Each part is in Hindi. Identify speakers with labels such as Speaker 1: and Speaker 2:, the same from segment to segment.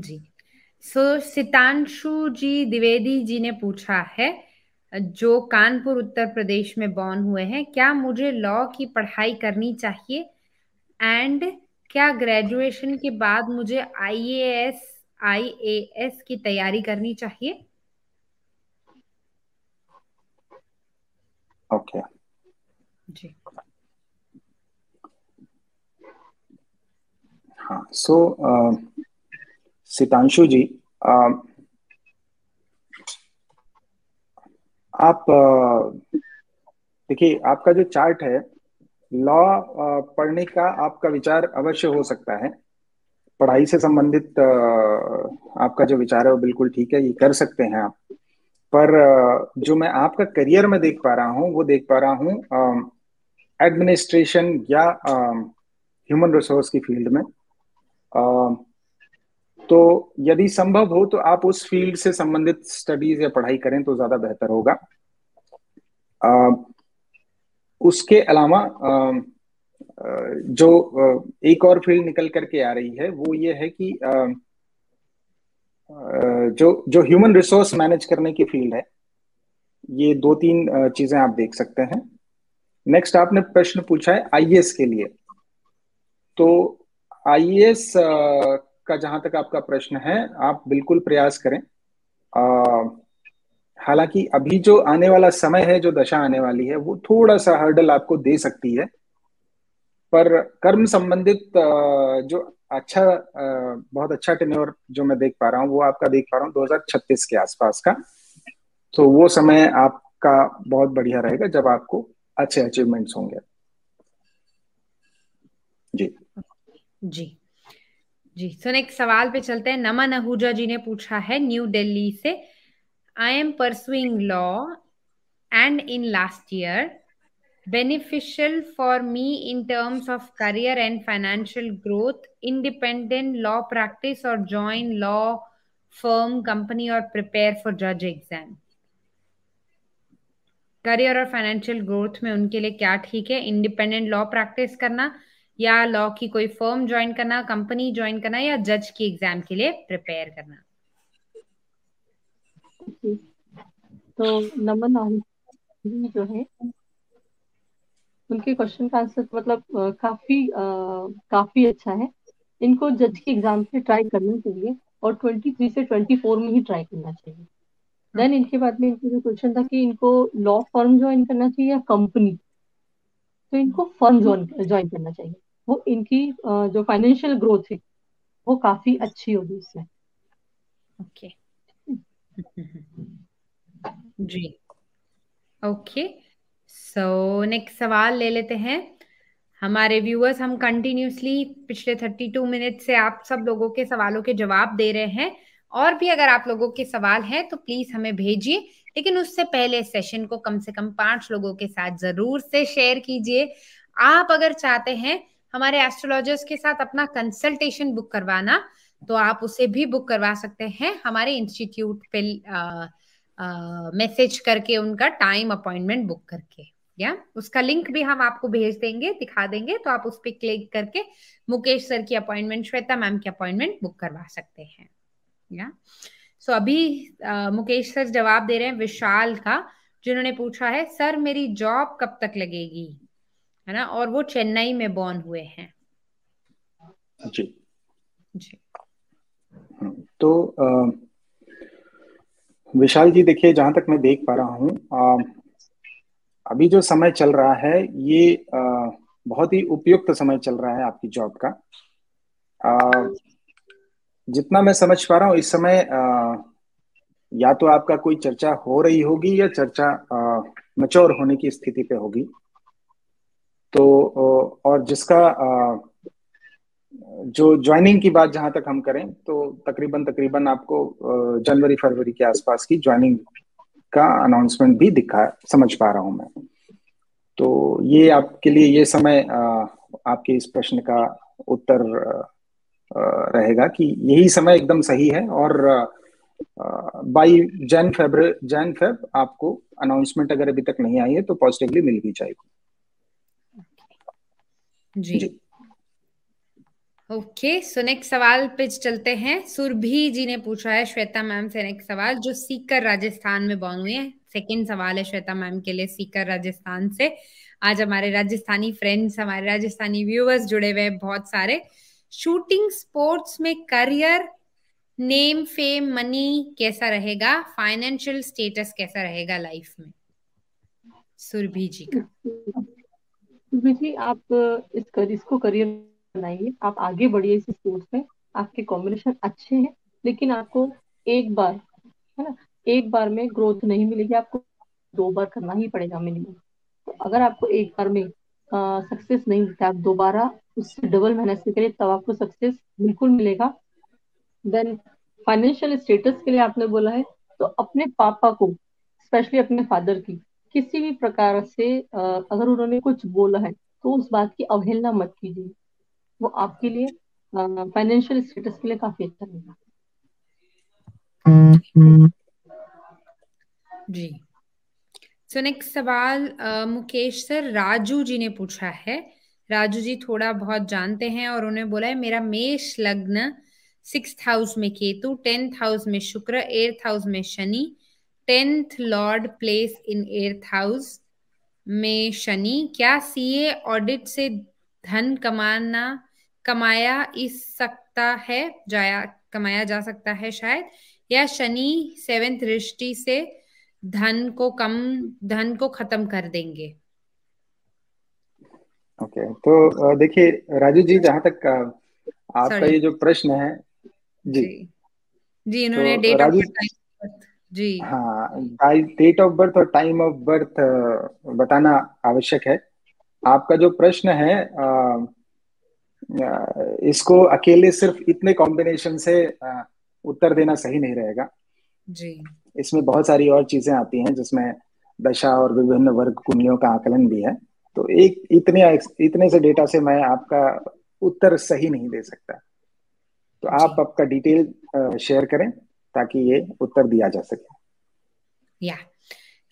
Speaker 1: जी। सो so, सितांशु जी द्विवेदी जी ने पूछा है जो कानपुर उत्तर प्रदेश में बॉर्न हुए हैं क्या मुझे लॉ की पढ़ाई करनी चाहिए? एंड क्या ग्रेजुएशन के बाद मुझे आईएएस आईएएस की तैयारी करनी चाहिए?
Speaker 2: Okay okay. जी। हाँ सो so, सितांशु जी uh, आप देखिए आपका जो चार्ट है लॉ पढ़ने का आपका विचार अवश्य हो सकता है। पढ़ाई से संबंधित आपका जो विचार है वो बिल्कुल ठीक है ये कर सकते हैं आप। पर जो मैं आपका करियर में देख पा रहा हूँ वो देख पा रहा हूँ एडमिनिस्ट्रेशन या ह्यूमन रिसोर्स की फ़ील्ड में। तो यदि संभव हो तो आप उस फ़ील्ड से संबंधित स्टडीज़ या पढ़ाई करें तो ज़्यादा बेहतर होगा। आ, उसके अलावा जो एक और फ़ील्ड निकल करके आ रही है वो ये है कि आ, जो जो ह्यूमन रिसोर्स मैनेज करने की फ़ील्ड है ये दो तीन चीज़ें आप देख सकते हैं। नेक्स्ट आपने प्रश्न पूछा है आईएएस के लिए। तो आईएएस का जहाँ तक आपका प्रश्न है, आप बिल्कुल प्रयास करें। हालाँकि अभी जो आने वाला समय है, जो दशा आने वाली है, वो थोड़ा सा हर्डल आपको दे सकती है। पर कर्म संबंधित जो अच्छा बहुत अच्छा टेन्योर जो मैं देख पा रहा हूँ, वो आपका देख पा रहा हूँ 2036 के आसपास का। तो वो समय आपका बहुत बढ़िया रहेगा जब आपको अच्छे अचीवमेंट्स होंगे। जी।
Speaker 1: जी। जी सो नेक्स्ट सवाल पे चलते हैं। नमन अहूजा जी ने पूछा है, न्यू दिल्ली से I am pursuing law and in last year beneficial for me in terms of career and financial growth independent law practice और जॉइन लॉ फर्म कंपनी और प्रिपेयर फॉर जज एग्ज़ाम करियर और फाइनेंशियल ग्रोथ में उनके लिए क्या ठीक है? इंडिपेंडेंट लॉ प्रैक्टिस करना या लॉ की कोई फर्म ज्वाइन करना कंपनी ज्वाइन करना या जज की एग्ज़ाम के लिए प्रिपेयर करना?
Speaker 3: तो नमन जो है उनके क्वेश्चन का आंसर मतलब काफ़ी आ, काफ़ी अच्छा है। इनको जज के एग्ज़ाम से ट्राई करना चाहिए और ट्वेंटी थ्री से ट्वेंटी फोर में ही ट्राई करना चाहिए। देन इनके बाद में इनका जो क्वेश्चन था कि इनको लॉ फर्म ज्वाइन करना चाहिए या कंपनी तो इनको फर्म ज्वाइन करना चाहिए। वो इनकी जो फाइनेंशियल ग्रोथ है वो काफ़ी अच्छी होगी इसमें।
Speaker 1: ओके जी। ओके सो नेक्स्ट सवाल ले लेते हैं। हमारे व्यूअर्स हम कंटिन्यूसली पिछले थर्टी टू मिनट से आप सब लोगों के सवालों के जवाब दे रहे हैं। और भी अगर आप लोगों के सवाल हैं तो प्लीज़ हमें भेजिए। लेकिन उससे पहले सेशन को कम से कम पाँच लोगों के साथ ज़रूर से शेयर कीजिए। आप अगर चाहते हैं हमारे एस्ट्रोलॉजर्स के साथ अपना कंसल्टेशन बुक करवाना तो आप उसे भी बुक करवा सकते हैं। हमारे इंस्टीट्यूट पे मैसेज करके उनका टाइम अपॉइंटमेंट बुक करके या? उसका लिंक भी हम आपको भेज देंगे दिखा देंगे तो आप उस पर क्लिक करके मुकेश सर की अपॉइंटमेंट श्वेता मैम की अपॉइंटमेंट बुक करवा सकते हैं या? सो so, अभी आ, मुकेश सर जवाब दे रहे हैं विशाल का जिन्होंने पूछा है सर मेरी जॉब कब तक लगेगी? है ना? और वो चेन्नई में बॉर्न हुए हैं।
Speaker 2: जी। जी। तो आ, विशाल जी देखिए जहाँ तक मैं देख पा रहा हूँ अभी जो समय चल रहा है ये आ, बहुत ही उपयुक्त समय चल रहा है आपकी जॉब का। आ, जितना मैं समझ पा रहा हूँ इस समय आ, या तो आपका कोई चर्चा हो रही होगी या चर्चा मचोर होने की स्थिति पे होगी। तो और जिसका जो ज्वाइनिंग की बात जहाँ तक हम करें तो तकरीबन तकरीबन आपको जनवरी, फरवरी के आसपास की ज्वाइनिंग का अनाउंसमेंट भी दिखा, समझ पा रहा हूँ मैं। तो ये आपके लिए, ये समय आपके इस प्रश्न का उत्तर रहेगा कि यही समय एकदम सही है और by Jan Feb Jan Feb आपको अनाउंसमेंट अगर अभी तक नहीं आई है तो पॉजिटिवली मिल भी जाएगी।
Speaker 1: जी। ओके सो नेक्स्ट सवाल पे चलते हैं। सुरभि जी ने पूछा है श्वेता मैम से नेक्स्ट सवाल जो सीकर राजस्थान में बॉर्न हुए हैं। सेकंड सवाल है श्वेता मैम के लिए सीकर राजस्थान से। आज हमारे राजस्थानी फ्रेंड्स हमारे राजस्थानी व्यूअर्स जुड़े हुए हैं बहुत सारे। शूटिंग स्पोर्ट्स में करियर नेम फेम मनी कैसा रहेगा? फाइनेंशियल स्टेटस कैसा रहेगा लाइफ में? सुरभि जी का।
Speaker 3: जी आप इस कर, इसको करियर बनाइए। आप आगे बढ़िए इस स्पोर्ट्स में। आपके कॉम्बिनेशन अच्छे हैं लेकिन आपको एक बार है ना एक बार में ग्रोथ नहीं मिलेगी। आपको दो बार करना ही पड़ेगा मिनिमम तो अगर आपको एक बार में सक्सेस नहीं मिलता आप दोबारा उससे डबल मेहनत से करिए तब आपको सक्सेस बिल्कुल मिलेगा। देन फाइनेंशियल स्टेटस के लिए आपने बोला है तो अपने पापा को स्पेशली अपने फादर की किसी भी प्रकार से अगर उन्होंने कुछ बोला है तो उस बात की अवहेलना मत कीजिए। वो आपके लिए फाइनेंशियल स्टेटस के लिए काफ़ी अच्छा रहेगा।
Speaker 1: जी। सो नेक्स्ट सवाल मुकेश सर, राजू जी ने पूछा है। राजू जी थोड़ा बहुत जानते हैं और उन्हें बोला है, मेरा मेष लग्न सिक्स हाउस में केतु, टेंथ हाउस में शुक्र एर्थ हाउस में Shani tenth lord place in eighth house में शनि क्या सीए ऑडिट से धन कमाना कमाया इस सकता है जाया कमाया जा सकता है शायद? या शनि सेवेंथ दृष्टि से धन को कम धन को खत्म कर देंगे?
Speaker 2: ओके okay, तो देखिए राजू जी जहाँ तक आपका ये जो प्रश्न है जी। जी,
Speaker 1: जी इन्होंने डेट ऑफ़ बर्थ जी।
Speaker 2: हाँ डेट ऑफ़ बर्थ और टाइम ऑफ़ बर्थ बताना आवश्यक है। आपका जो प्रश्न है आ, इसको अकेले सिर्फ़ इतने कॉम्बिनेशन से उत्तर देना सही नहीं रहेगा।
Speaker 1: जी।
Speaker 2: इसमें बहुत सारी और चीज़ें आती हैं जिसमें दशा और विभिन्न वर्ग कुंडलियों का आकलन भी है। तो एक इतने इतने से डेटा से मैं आपका उत्तर सही नहीं दे सकता। तो आप आपका डिटेल शेयर करें। ताकि ये उत्तर दिया जा सके।
Speaker 1: या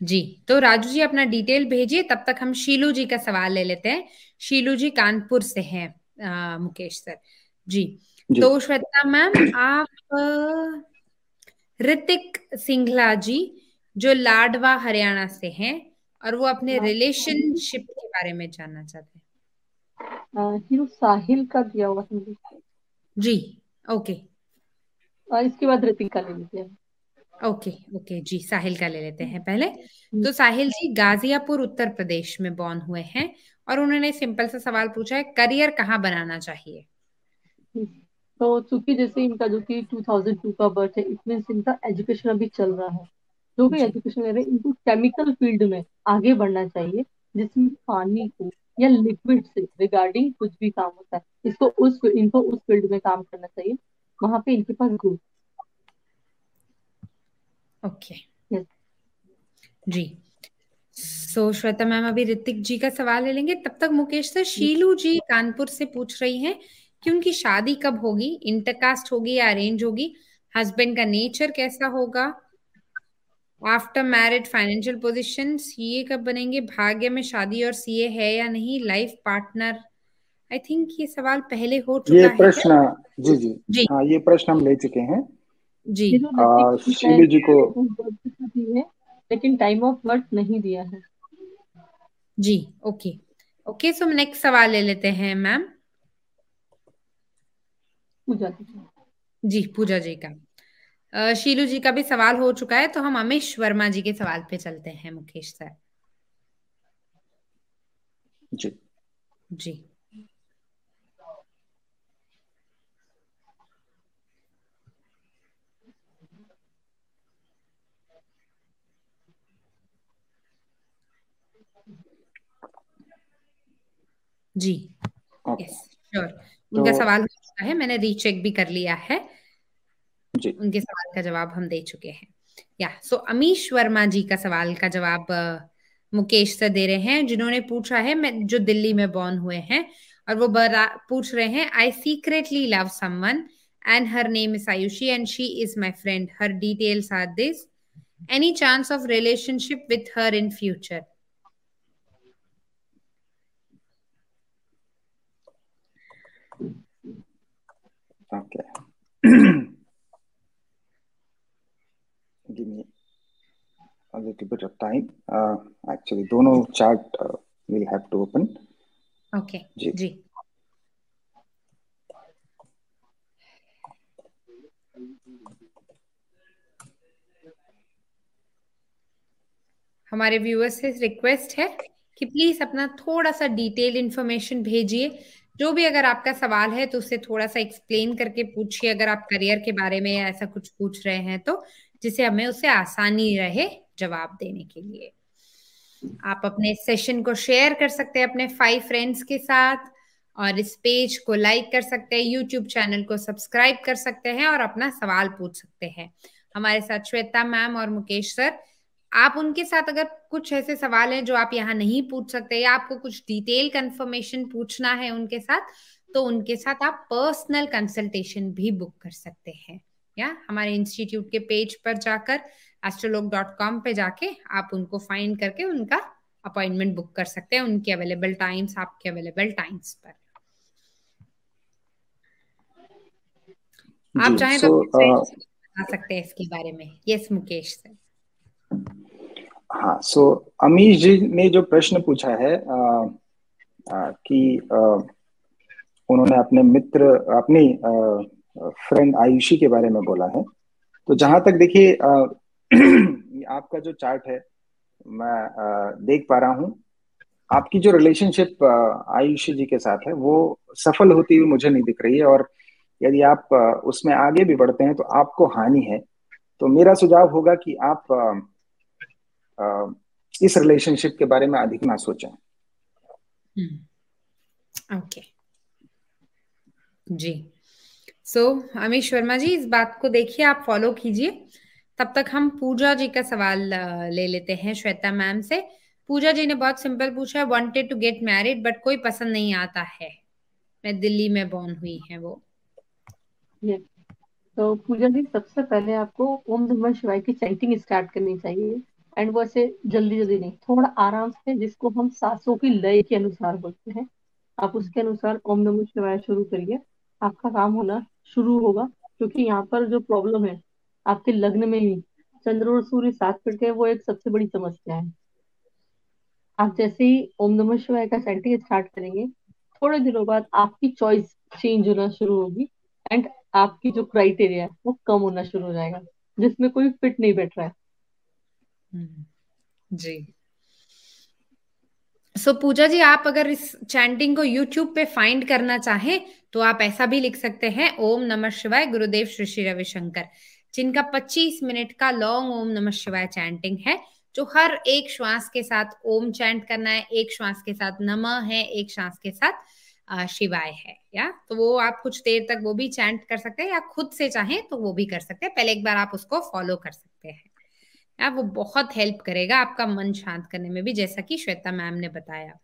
Speaker 1: जी तो राजू जी अपना डिटेल भेजिए तब तक हम शीलू जी का सवाल ले लेते हैं। शीलू जी कानपुर से हैं मुकेश सर। जी, जी। तो श्वेता मैम आप ऋतिक सिंघला जी जो लाडवा हरियाणा से हैं और वो अपने रिलेशनशिप के बारे में जानना चाहते
Speaker 3: हैं। साहिल का दिया हुआ
Speaker 1: जी ओके।
Speaker 3: इसके बाद ऋतिक का ले लेते हैं।
Speaker 1: ओके ओके जी साहिल का ले लेते हैं पहले। तो साहिल जी गाजियापुर उत्तर प्रदेश में बॉर्न हुए हैं और उन्होंने सिंपल सा सवाल पूछा है करियर कहाँ बनाना चाहिए?
Speaker 3: तो चूँकि जैसे इनका जो कि 2002 का बर्थ है इसमें इनका एजुकेशन अभी चल रहा है जो भी एजुकेशन ले रहे हैं इनको केमिकल फ़ील्ड में आगे बढ़ना चाहिए जिसमें पानी को या लिक्विड से रिगार्डिंग कुछ भी काम होता है इसको उस इनको उस फ़ील्ड में काम करना चाहिए। वहाँ पे इनके पास ग्रुप
Speaker 1: ओके yes. जी. सो so, श्वेता मैम अभी ऋतिक जी का सवाल ले लेंगे। तब तक मुकेश सर शीलू जी कानपुर से पूछ रही हैं कि उनकी शादी कब होगी? इंटरकास्ट होगी या अरेंज होगी? हस्बैंड का नेचर कैसा होगा? After married financial position CA कब बनेंगे? भाग्य में शादी और सीए है या नहीं? लाइफ पार्टनर आई थिंक ये सवाल पहले हो चुका
Speaker 2: ये प्रश्न जी जी। जी। हाँ ये प्रश्न हम ले चुके हैं।
Speaker 1: जी।
Speaker 2: शीलू जी को
Speaker 3: लेकिन टाइम ऑफ़ बर्थ नहीं दिया है।
Speaker 1: जी ओके ओके सो नेक्स्ट सवाल ले लेते हैं मैम
Speaker 3: पूजा
Speaker 1: जी पूजा जी का। शीलू जी का भी सवाल हो चुका है तो हम अमेश वर्मा जी के सवाल पे चलते हैं मुकेश सर।
Speaker 2: जी।
Speaker 1: जी। जी यस श्योर उनका तो, सवाल हो चुका है मैंने रीचेक भी कर लिया है।
Speaker 2: जी।
Speaker 1: उनके सवाल का जवाब हम दे चुके हैं। या सो अमीश वर्मा जी का सवाल का जवाब मुकेश से दे रहे हैं जिन्होंने पूछा है मैं जो दिल्ली में बॉर्न हुए हैं और वो पूछ रहे हैं I secretly love someone and her name is Ayushi and she is my friend her details are this any chance of relationship with her in future
Speaker 2: Okay. Give me a little bit of time. Uh, actually, दोनों chart uh, we'll have to open.
Speaker 1: Okay.
Speaker 2: जी
Speaker 1: जी हमारे व्यूअर्स से रिक्वेस्ट है कि प्लीज़ अपना थोड़ा सा डिटेल इंफॉर्मेशन भेजिए जो भी अगर आपका सवाल है तो उसे थोड़ा सा एक्सप्लेन करके पूछिए, अगर आप करियर के बारे में ऐसा कुछ पूछ रहे हैं तो जिसे हमें उसे आसानी रहे जवाब देने के लिए। आप अपने सेशन को शेयर कर सकते हैं अपने फाइव फ्रेंड्स के साथ और इस पेज को लाइक कर सकते हैं यूट्यूब चैनल को सब्सक्राइब कर सकते हैं और अपना सवाल पूछ सकते हैं। हमारे साथ श्वेता मैम और मुकेश सर आप उनके साथ अगर कुछ ऐसे सवाल हैं जो आप यहाँ नहीं पूछ सकते या आपको कुछ डिटेल कंफर्मेशन पूछना है उनके साथ तो उनके साथ आप पर्सनल कंसल्टेशन भी बुक कर सकते हैं। या हमारे इंस्टीट्यूट के पेज पर जाकर एस्ट्रोलॉग डॉट कॉम पे जाके आप उनको फाइंड करके उनका अपॉइंटमेंट बुक कर सकते हैं उनके अवेलेबल टाइम्स आपके अवेलेबल टाइम्स पर। आप चाहें तो बता सकते हैं इसके बारे में। यस मुकेश सर
Speaker 2: हाँ सो अमीश जी ने जो प्रश्न पूछा है आ, आ, कि आ, उन्होंने अपने मित्र अपनी फ्रेंड आयुषी के बारे में बोला है। तो जहाँ तक देखिए आपका जो चार्ट है मैं आ, देख पा रहा हूँ। आपकी जो रिलेशनशिप आयुषी जी के साथ है वो सफल होती हुई मुझे नहीं दिख रही है और यदि आप उसमें आगे भी बढ़ते हैं तो आपको हानि है। तो मेरा सुझाव होगा कि आप इस रिलेशनशिप के बारे में अधिक ना सोचें।
Speaker 1: ओके जी। सो so, अमित शर्मा जी इस बात को देखिए आप फॉलो कीजिए। तब तक हम पूजा जी का सवाल ले लेते हैं श्वेता मैम से। पूजा जी ने बहुत सिंपल पूछा है wanted to get married but कोई पसंद नहीं आता है। मैं दिल्ली में बॉर्न हुई है वो।
Speaker 3: Yes. तो पूजा जी सबसे पहले आपको ओम नमः शिवाय की चैंटिंग स्टार्ट करनी चाहिए। एंड वो ऐसे जल्दी जल्दी नहीं, थोड़ा आराम से जिसको हम सांसों की लय के अनुसार बोलते हैं, आप उसके अनुसार ओम नमः शिवाय शुरू करिए। आपका काम होना शुरू होगा, क्योंकि यहाँ पर जो प्रॉब्लम है, आपके लग्न में ही, चंद्र और सूर्य साथ फिरते हैं वो एक सबसे बड़ी समस्या है। आप जैसे ही ओम नमः शिवाय का सेंटिंग स्टार्ट करेंगे, थोड़े दिनों बाद आपकी चॉइस चेंज होना शुरू होगी एंड आपकी जो क्राइटेरिया है, वो कम होना शुरू हो जाएगा, जिसमें कोई फिट नहीं बैठ रहा है।
Speaker 1: जी। सो so, पूजा जी आप अगर इस चैंटिंग को यूट्यूब पे फाइंड करना चाहें तो आप ऐसा भी लिख सकते हैं ओम नमः शिवाय गुरुदेव श्री श्री रविशंकर जिनका 25 मिनट का लॉन्ग ओम नमः शिवाय चैंटिंग है जो हर एक श्वास के साथ ओम चैंट करना है एक श्वास के साथ नमः है एक श्वास के साथ शिवाय है या? तो वो आप कुछ देर तक वो भी चैंट कर सकते हैं या खुद से चाहें तो वो भी कर सकते हैं पहले एक बार आप उसको फॉलो कर सकते हैं। या वो बहुत हेल्प करेगा आपका मन शांत करने में भी जैसा कि श्वेता मैम ने बताया।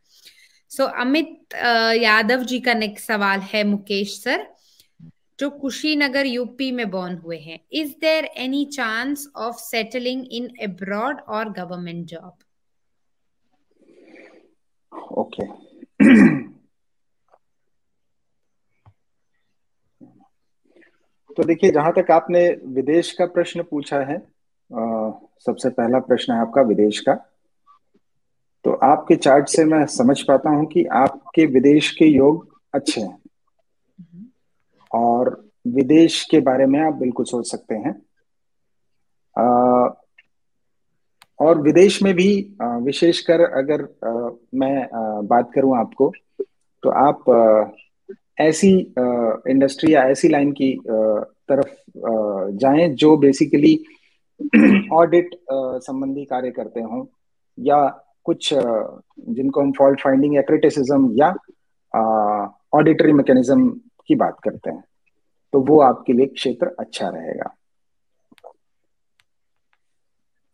Speaker 1: सो so, अमित यादव जी का नेक्स्ट सवाल है मुकेश सर जो कुशीनगर यूपी में बॉर्न हुए हैं। Is there any chance of settling in abroad और गवर्नमेंट जॉब
Speaker 2: ओके तो देखिए जहाँ तक आपने विदेश का प्रश्न पूछा है सबसे पहला प्रश्न है आपका विदेश का। तो आपके चार्ट से मैं समझ पाता हूँ कि आपके विदेश के योग अच्छे हैं। और विदेश के बारे में आप बिल्कुल सोच सकते हैं। आ, और विदेश में भी विशेषकर अगर आ, मैं आ, बात करूँ आपको तो आप आ, ऐसी इंडस्ट्री या ऐसी लाइन की आ, तरफ़ जाएँ जो बेसिकली ऑडिट संबंधी कार्य करते हों या कुछ जिनको हम फॉल्ट फाइंडिंग या क्रिटिसिज्म या ऑडिटरी मैकेनिज्म की बात करते हैं तो वो आपके लिए क्षेत्र अच्छा रहेगा।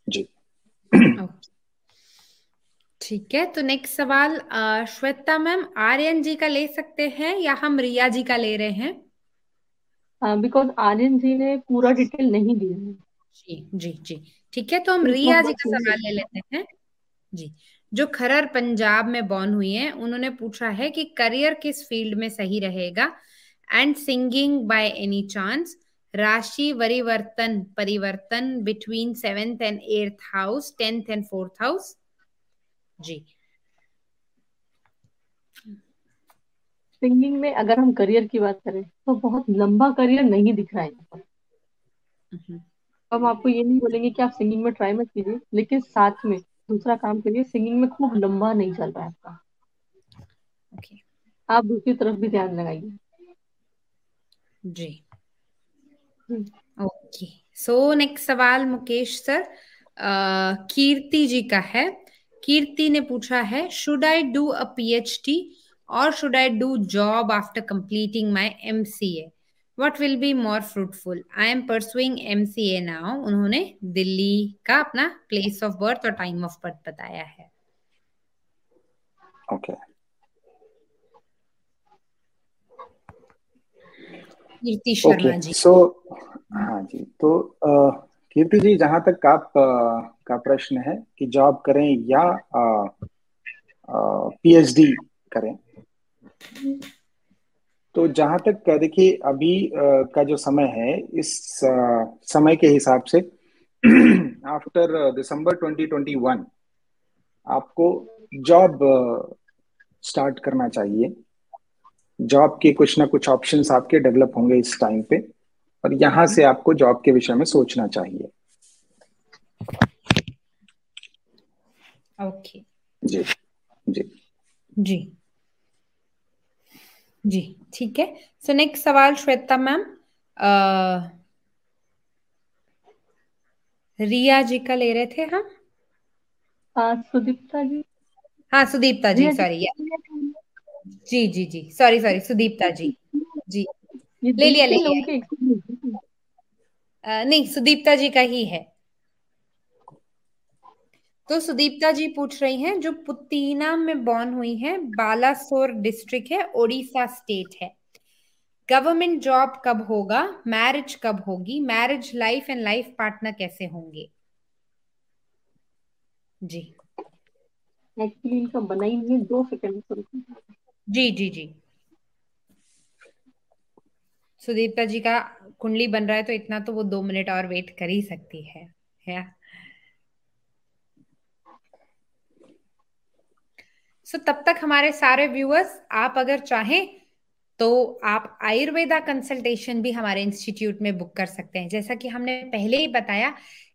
Speaker 2: जी।
Speaker 1: ठीक है तो नेक्स्ट सवाल श्वेता मैम आर्यन जी का ले सकते हैं या हम रिया जी का ले रहे हैं?
Speaker 3: बिकॉज़ आर्यन जी ने पूरा डिटेल नहीं दिया है।
Speaker 1: जी। जी जी। ठीक है तो हम रिया जी का सवाल ले लेते हैं। जी जो खरर पंजाब में बॉर्न हुई हैं उन्होंने पूछा है कि करियर किस फ़ील्ड में सही रहेगा? And singing by any chance. Rashi Varivartan Parivartan between seventh and eighth house tenth and fourth house. जी।
Speaker 3: सिंगिंग में अगर हम करियर की बात करें तो बहुत लंबा करियर नहीं दिख रहा है। पर हम आपको ये नहीं बोलेंगे कि आप सिंगिंग में ट्राई मत कीजिए लेकिन साथ में दूसरा काम करिए सिंगिंग में खूब लंबा नहीं चल रहा है आपका।
Speaker 1: ओके
Speaker 3: आप दूसरी तरफ़ भी ध्यान लगाइए।
Speaker 1: जी। ओके सो नेक्स्ट सवाल मुकेश सर। कीर्ति जी का है। कीर्ति ने पूछा है should I do a PhD और should I do job after completing my MCA what will be more fruitful I am pursuing MCA now उन्होंने दिल्ली का अपना प्लेस ऑफ़ बर्थ और टाइम ऑफ़ बर्थ बताया है।
Speaker 2: Okay okay.
Speaker 1: Kirti Sharma ji.
Speaker 2: So हाँ जी तो कीर्ति जी जहाँ तक आप का प्रश्न है कि जॉब करें या पीएचडी करें? तो जहाँ तक देखिए अभी का जो समय है इस समय के हिसाब से आफ्टर दिसंबर 2021 आपको जॉब स्टार्ट करना चाहिए। जॉब के कुछ ना कुछ ऑप्शंस आपके डेवलप होंगे इस टाइम पे और यहाँ से आपको जॉब के विषय में सोचना चाहिए।
Speaker 1: Okay okay.
Speaker 2: जी जी।
Speaker 1: जी। जी ठीक है। सो नेक्स्ट सवाल श्वेता मैम रिया जी का ले रहे थे हम?
Speaker 3: सुदीप्ता जी।
Speaker 1: हाँ सुदीप्ता जी सॉरी जी जी जी सॉरी सॉरी सुदीप्ता जी जी। ले लिया ले लिया। नहीं सुदीप्ता जी का ही है। तो सुदीप्ता जी पूछ रही हैं जो पुतीना में बॉर्न हुई है बालासोर डिस्ट्रिक्ट है ओडिशा स्टेट है। गवर्नमेंट जॉब कब होगा मैरिज कब होगी marriage life and life partner कैसे होंगे? जी।
Speaker 3: एक्चुअली इनका बनाई नहीं दो सेकंड
Speaker 1: जी जी जी। सुदीप्ता जी का कुंडली बन रहा है तो इतना तो वो दो मिनट और वेट कर ही सकती है है सो तब तक हमारे सारे व्यूअर्स आप अगर चाहें तो आप आयुर्वेदा कंसल्टेशन भी हमारे इंस्टीट्यूट में बुक कर सकते हैं जैसा कि हमने पहले ही बताया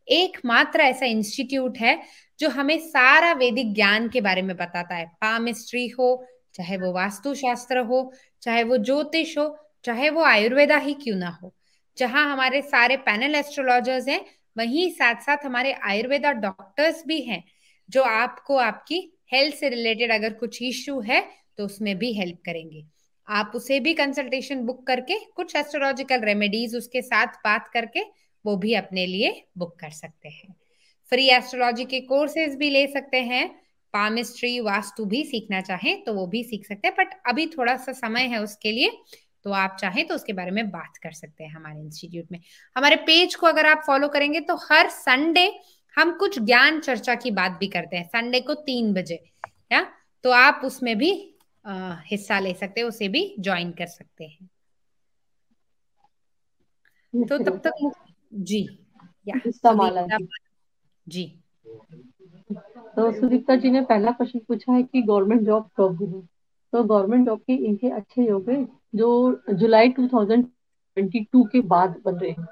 Speaker 1: एकमात्र ऐसा इंस्टीट्यूट है जो हमें सारा वैदिक ज्ञान के बारे में बताता है पामिस्ट्री हो चाहे वो वास्तुशास्त्र हो चाहे वो ज्योतिष हो चाहे वो आयुर्वेदा ही क्यों ना हो जहाँ हमारे सारे पैनल एस्ट्रोलॉजर्स हैं वहीं साथ साथ हमारे आयुर्वेदा डॉक्टर्स भी हैं जो आपको आपकी हेल्थ से रिलेटेड अगर कुछ इश्यू है तो उसमें भी हेल्प करेंगे। आप उसे भी कंसल्टेशन बुक करके, कुछ एस्ट्रोलॉजिकल रेमेडीज उसके साथ बात करके, वो भी अपने लिए बुक कर सकते हैं। फ्री एस्ट्रोलॉजी के कोर्सेज भी ले सकते हैं। पामिस्ट्री वास्तु भी सीखना चाहें तो वो भी सीख सकते हैं। बट अभी थोड़ा सा समय है उसके लिए तो आप चाहें तो उसके बारे में बात कर सकते हैं हमारे इंस्टीट्यूट में। हमारे पेज को अगर आप फॉलो करेंगे तो हर संडे हम कुछ ज्ञान चर्चा की बात भी करते हैं संडे को तीन बजे या? तो आप उसमें भी आ, हिस्सा ले सकते हैं उसे भी ज्वाइन कर सकते हैं। तो तब तक जी या। जी।
Speaker 3: तो सुदीप्ता जी ने पहला क्वेश्चन पूछा है कि गवर्नमेंट जॉब कब होगी तो गवर्नमेंट जॉब के इनके अच्छे योग है जो जुलाई 2022 के बाद बन रहे हैं।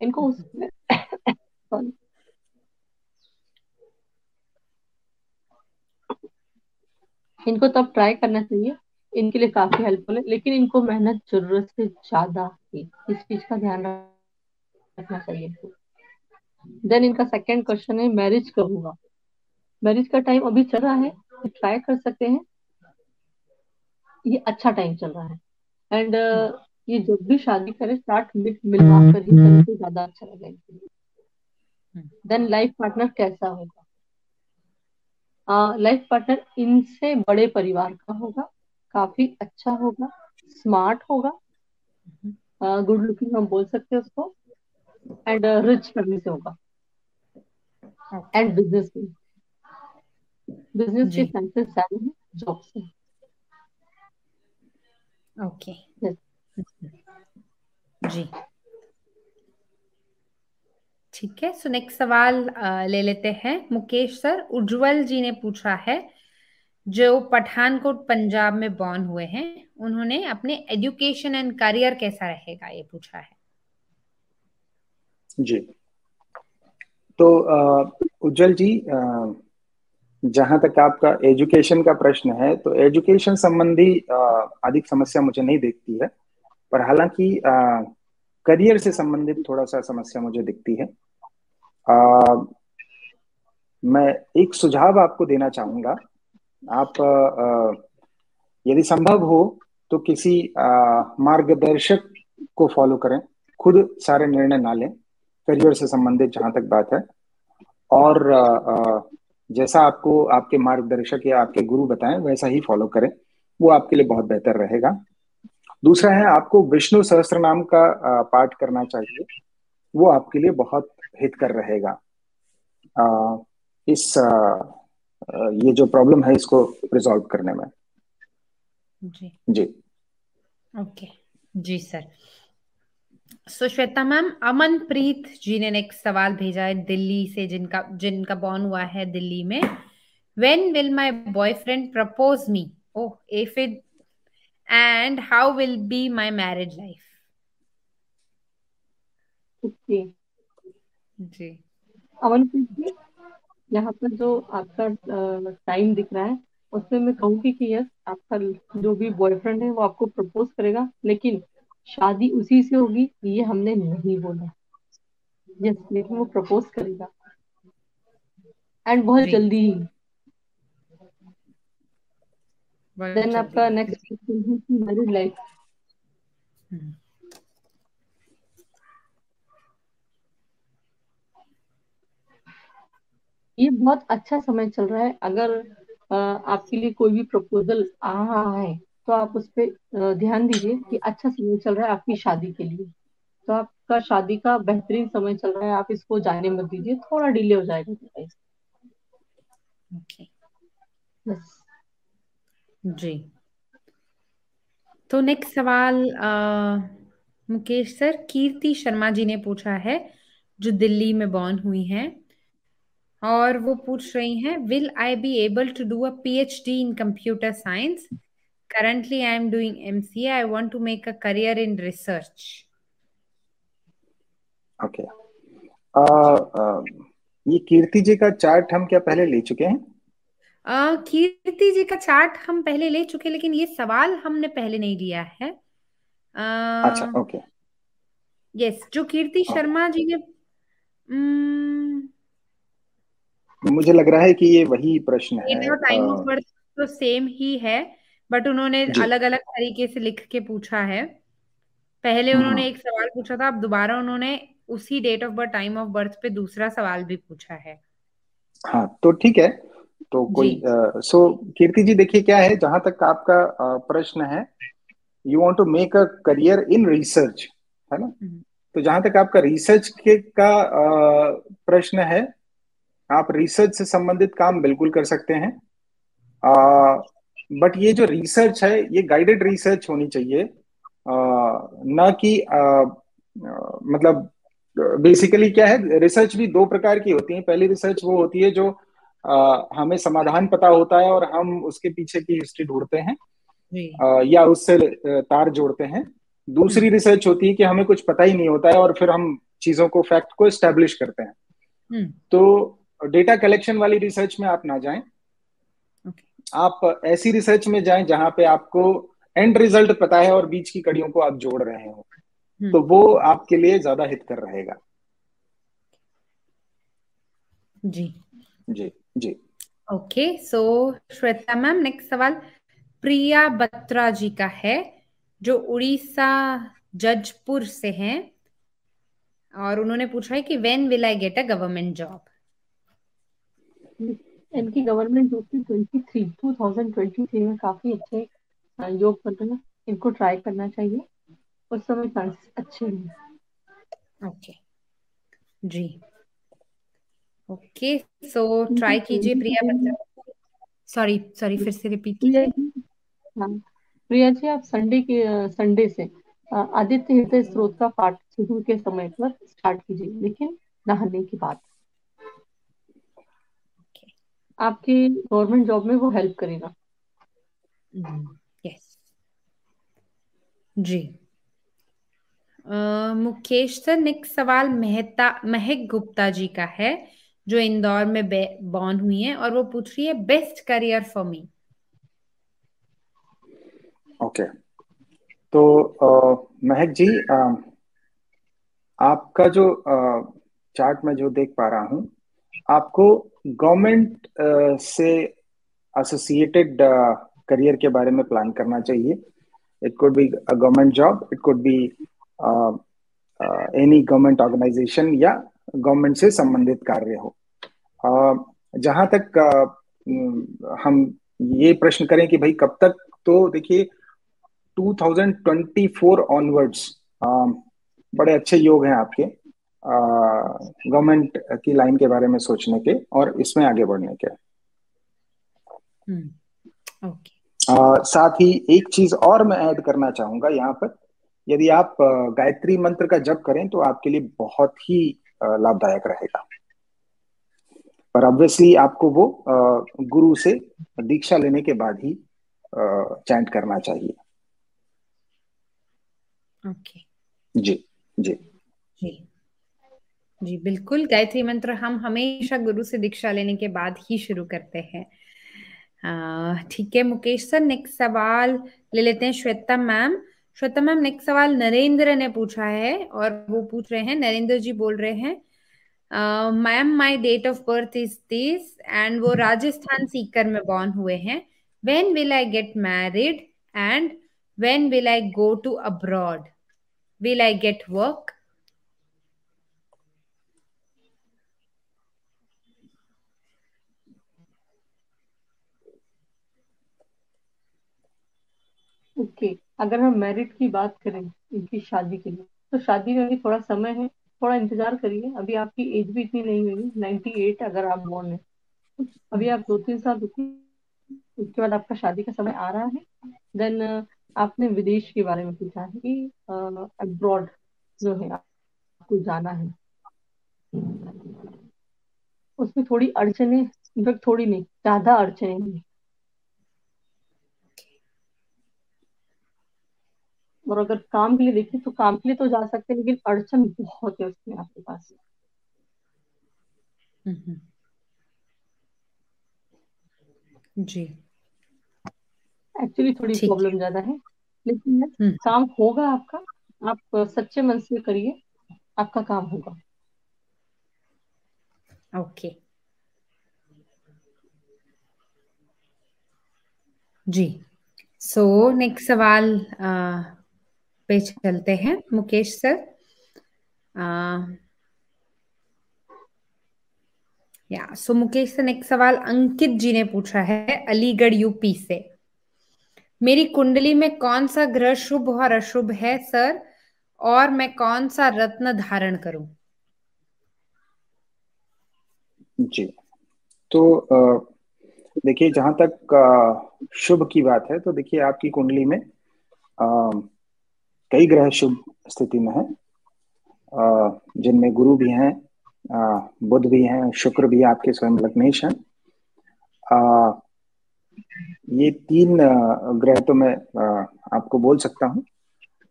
Speaker 3: इनको उसमें इनको तो तब ट्राई करना चाहिए। इनके लिए काफ़ी हेल्पफुल है लेकिन इनको मेहनत ज़रूरत से ज़्यादा है इस चीज़ का ध्यान रखना चाहिए देन इनका सेकंड क्वेश्चन है मैरिज कब होगा मैरिज का टाइम अभी चल रहा है ट्राई कर सकते हैं। ये अच्छा टाइम चल रहा है। एंड uh, ये जब भी शादी करे स्टार्ट मिड मिलवा कर ही करें तो ज़्यादा अच्छा लगेगा देन लाइफ पार्टनर कैसा होगा? लाइफ पार्टनर इनसे बड़े परिवार का होगा काफ़ी अच्छा होगा स्मार्ट होगा गुड लुकिंग हम बोल सकते हैं उसको एंड रिच फैमिली से होगा। एंड बिज़नेस में बिज़नेस के चांसेस ज़्यादा है जॉब से
Speaker 1: ओके जी। ठीक है। सो नेक्स्ट सवाल ले लेते हैं। मुकेश सर, उज्जवल जी ने पूछा है, जो पठानकोट पंजाब में बॉर्न हुए हैं, उन्होंने अपने एजुकेशन एंड करियर कैसा रहेगा, ये पूछा है।
Speaker 2: जी। तो उज्जवल जी जहाँ तक आपका एजुकेशन का प्रश्न है तो एजुकेशन संबंधी अधिक समस्या मुझे नहीं दिखती है, पर हालाँकि करियर से संबंधित थोड़ा सा समस्या मुझे दिखती है। आ, मैं एक सुझाव आपको देना चाहूँगा। आप आ, यदि संभव हो तो किसी मार्गदर्शक को फॉलो करें खुद सारे निर्णय ना लें करियर से संबंधित जहाँ तक बात है। और आ, जैसा आपको आपके मार्गदर्शक या आपके गुरु बताएँ वैसा ही फॉलो करें वो आपके लिए बहुत बेहतर रहेगा। दूसरा है आपको विष्णु सहस्त्र नाम का पाठ करना चाहिए वो आपके लिए बहुत हितकर रहेगा। आ, इस आ, ये जो प्रॉब्लम है इसको रिजॉल्व करने में।
Speaker 1: जी।
Speaker 2: जी।
Speaker 1: ओके। जी sir. So Shweta ma'am Amanpreet ji ने नेक्स्ट सवाल भेजा है दिल्ली से जिनका जिनका बॉर्न हुआ है दिल्ली में। When will my boyfriend propose me oh if it and how will be my marriage life
Speaker 3: okay
Speaker 1: जी।
Speaker 3: जी यहाँ पर जो आपका टाइम दिख रहा है उसमें मैं कहूँगी कि यस आपका जो भी बॉयफ्रेंड है वो आपको प्रपोज करेगा लेकिन शादी उसी से होगी ये हमने नहीं बोला। यस लेकिन वो प्रपोज करेगा। एंड बहुत जल्दी। ही देन आपका नेक्स्ट क्वेश्चन है कि मैरिज लाइफ ये बहुत अच्छा समय चल रहा है। अगर आपके लिए कोई भी प्रपोजल आ रहा है तो आप उस पर ध्यान दीजिए कि अच्छा समय चल रहा है आपकी शादी के लिए। तो आपका शादी का बेहतरीन समय चल रहा है आप इसको जाने मत दीजिए थोड़ा डिले हो जाएगा
Speaker 1: ओके बस जी। तो नेक्स्ट सवाल मुकेश सर कीर्ति शर्मा जी ने पूछा है जो दिल्ली में बॉर्न हुई हैं। और वो पूछ रही हैं will I be able to do a PhD in computer science currently I am doing MCA I want to make a career in research
Speaker 2: okay ये कीर्ति जी का चार्ट हम क्या पहले ले चुके हैं?
Speaker 1: uh, कीर्ति जी का चार्ट हम पहले ले चुके लेकिन ये सवाल हमने पहले नहीं लिया है।
Speaker 2: uh, अच्छा ओके
Speaker 1: यस जो कीर्ति हाँ। शर्मा जी ने um,
Speaker 2: मुझे लग रहा है कि ये वही प्रश्न है
Speaker 1: टाइम ऑफ़ बर्थ तो सेम ही है बट उन्होंने अलग अलग तरीके से लिख के पूछा है। पहले हम्म। उन्होंने एक सवाल पूछा था अब दोबारा उन्होंने उसी date of birth time of birth पे दूसरा सवाल भी पूछा है।
Speaker 2: हाँ तो ठीक है तो कोई आ, सो कीर्ति जी देखिए क्या है जहाँ तक आपका प्रश्न है you want to make a career in research है ना? हम्म। तो जहाँ तक आपका रिसर्च के का प्रश्न है आप रिसर्च से संबंधित काम बिल्कुल कर सकते हैं। बट ये जो रिसर्च है ये गाइडेड रिसर्च होनी चाहिए। न कि मतलब बेसिकली क्या है रिसर्च भी दो प्रकार की होती है। पहली रिसर्च वो होती है जो आ, हमें समाधान पता होता है और हम उसके पीछे की हिस्ट्री ढूंढते हैं। आ, या उससे तार जोड़ते हैं। दूसरी रिसर्च हम्म। होती है कि हमें कुछ पता ही नहीं होता है और फिर हम चीज़ों को फैक्ट को स्टेब्लिश करते हैं। हम्म। तो डेटा कलेक्शन वाली रिसर्च में आप ना जाएँ। Okay. आप ऐसी रिसर्च में जाएँ जहाँ पे आपको एंड रिज़ल्ट पता है और बीच की कड़ियों को आप जोड़ रहे हो। hmm. तो वो आपके लिए ज़्यादा हित कर रहेगा।
Speaker 1: जी।
Speaker 2: जी जी।
Speaker 1: Okay so Shweta ma'am next सवाल। प्रिया बत्रा जी का है जो उड़ीसा जजपुर से हैं और उन्होंने पूछा है कि when will I get a government job
Speaker 3: इनकी गवर्नमेंट जॉब की twenty three two thousand twenty three में काफ़ी अच्छे योग कर रहे हैं इनको ट्राई करना चाहिए। उस समय चांसेस अच्छे हैं।
Speaker 1: ओके जी। ओके सो ट्राई कीजिए प्रिया सॉरी सॉरी फिर से रिपीट कीजिए।
Speaker 3: हाँ। प्रिया जी आप संडे के संडे से आदित्य हृदय स्रोत का पाठ सुबह के समय पर स्टार्ट कीजिए लेकिन नहाने के बाद। आपकी गवर्नमेंट जॉब में वो हेल्प करेगा।
Speaker 1: यस mm, जी। मुकेश सर नेक्स्ट सवाल मेहता महक गुप्ता जी का है जो इंदौर में बॉर्न हुई है और वो पूछ रही है best career for me
Speaker 2: okay तो महक जी आ, आपका जो आ, चार्ट में जो देख पा रहा हूँ आपको गवर्नमेंट से एसोसिएटेड करियर के बारे में प्लान करना चाहिए। It could be a government job it could be any government organisation या गवर्नमेंट से संबंधित कार्य हो। uh, जहाँ तक uh, हम ये प्रश्न करें कि भाई कब तक तो देखिए 2024 ऑनवर्ड्स uh, बड़े अच्छे योग हैं आपके। गवर्नमेंट की लाइन के बारे में सोचने के और इसमें आगे बढ़ने के
Speaker 1: hmm. okay.
Speaker 2: uh, साथ ही एक चीज़ और मैं ऐड करना चाहूँगा यहाँ पर यदि आप गायत्री मंत्र का जप करें तो आपके लिए बहुत ही लाभदायक रहेगा पर ऑब्वियसली आपको वो गुरु से दीक्षा लेने के बाद ही चैंट करना चाहिए
Speaker 1: ओके okay.
Speaker 2: जी जी
Speaker 1: जी जी, बिल्कुल। गायत्री मंत्र हम हमेशा गुरु से दीक्षा लेने के बाद ही शुरू करते हैं। ठीक है, मुकेश सर नेक्स्ट सवाल ले लेते हैं Shweta ma'am. Shweta ma'am next सवाल नरेंद्र ने पूछा है और वो पूछ रहे हैं, नरेंद्र जी बोल रहे हैं ma'am my date of birth is this and वो राजस्थान सीकर में बॉर्न हुए हैं। When will I get married and when will I go to abroad will I get work
Speaker 3: okay okay. अगर हम मेरिट की बात करें, इनकी शादी के लिए तो शादी में अभी थोड़ा समय है, थोड़ा इंतज़ार करिए। अभी आपकी एज भी इतनी नहीं हुई नाइन्टी एट अगर आप बोर्न है। अभी आप दो तीन साल रुकिए उसके बाद आपका शादी का समय आ रहा है। देन आपने विदेश के बारे में पूछा है कि अब्रॉड जो है, आपको जाना है। उसमें थोड़ी अड़चने इनफेक्ट थोड़ी नहीं, ज़्यादा अड़चने और अगर काम के लिए देखें तो काम के लिए तो जा सकते हैं लेकिन अड़चन बहुत है उसमें आपके पास।
Speaker 1: जी।
Speaker 3: एक्चुअली थोड़ी प्रॉब्लम ज़्यादा है लेकिन हम्म। काम होगा आपका आप सच्चे मन से करिए आपका काम होगा।
Speaker 1: ओके। जी। सो so, नेक्स्ट सवाल आ, पे चलते हैं, मुकेश सर। या सो मुकेश सर नेक्स्ट सवाल अंकित जी ने पूछा है, अलीगढ़ यूपी से। मेरी कुंडली में कौन सा ग्रह शुभ और अशुभ है, सर? और मैं कौन सा रत्न धारण करूँ?
Speaker 2: जी तो देखिए, जहाँ तक शुभ की बात है तो देखिए, आपकी कुंडली में कई ग्रह शुभ स्थिति में है। जिनमें गुरु भी हैं बुध भी हैं, शुक्र भी आपके स्वयं लग्नेश हैं। ये तीन ग्रह तो मैं आपको बोल सकता हूँ।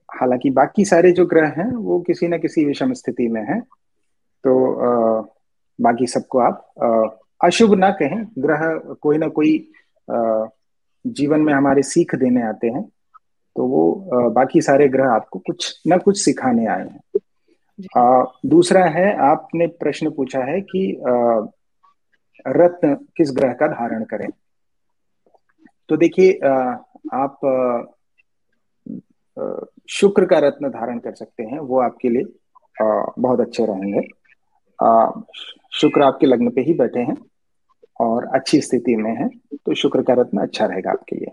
Speaker 2: हालाँकि बाकी सारे जो ग्रह हैं, वो किसी न किसी विषम स्थिति में हैं। तो बाकी सबको आप अशुभ ना कहें। ग्रह कोई ना कोई जीवन में हमारे सीख देने आते हैं। तो वो बाकी सारे ग्रह आपको कुछ ना कुछ सिखाने आए हैं। आ, दूसरा है आपने प्रश्न पूछा है कि रत्न किस ग्रह का धारण करें? तो देखिए आप शुक्र का रत्न धारण कर सकते हैं वो आपके लिए बहुत अच्छे रहेंगे। शुक्र आपके लग्न पे ही बैठे हैं और अच्छी स्थिति में है तो शुक्र का रत्न अच्छा रहेगा आपके लिए।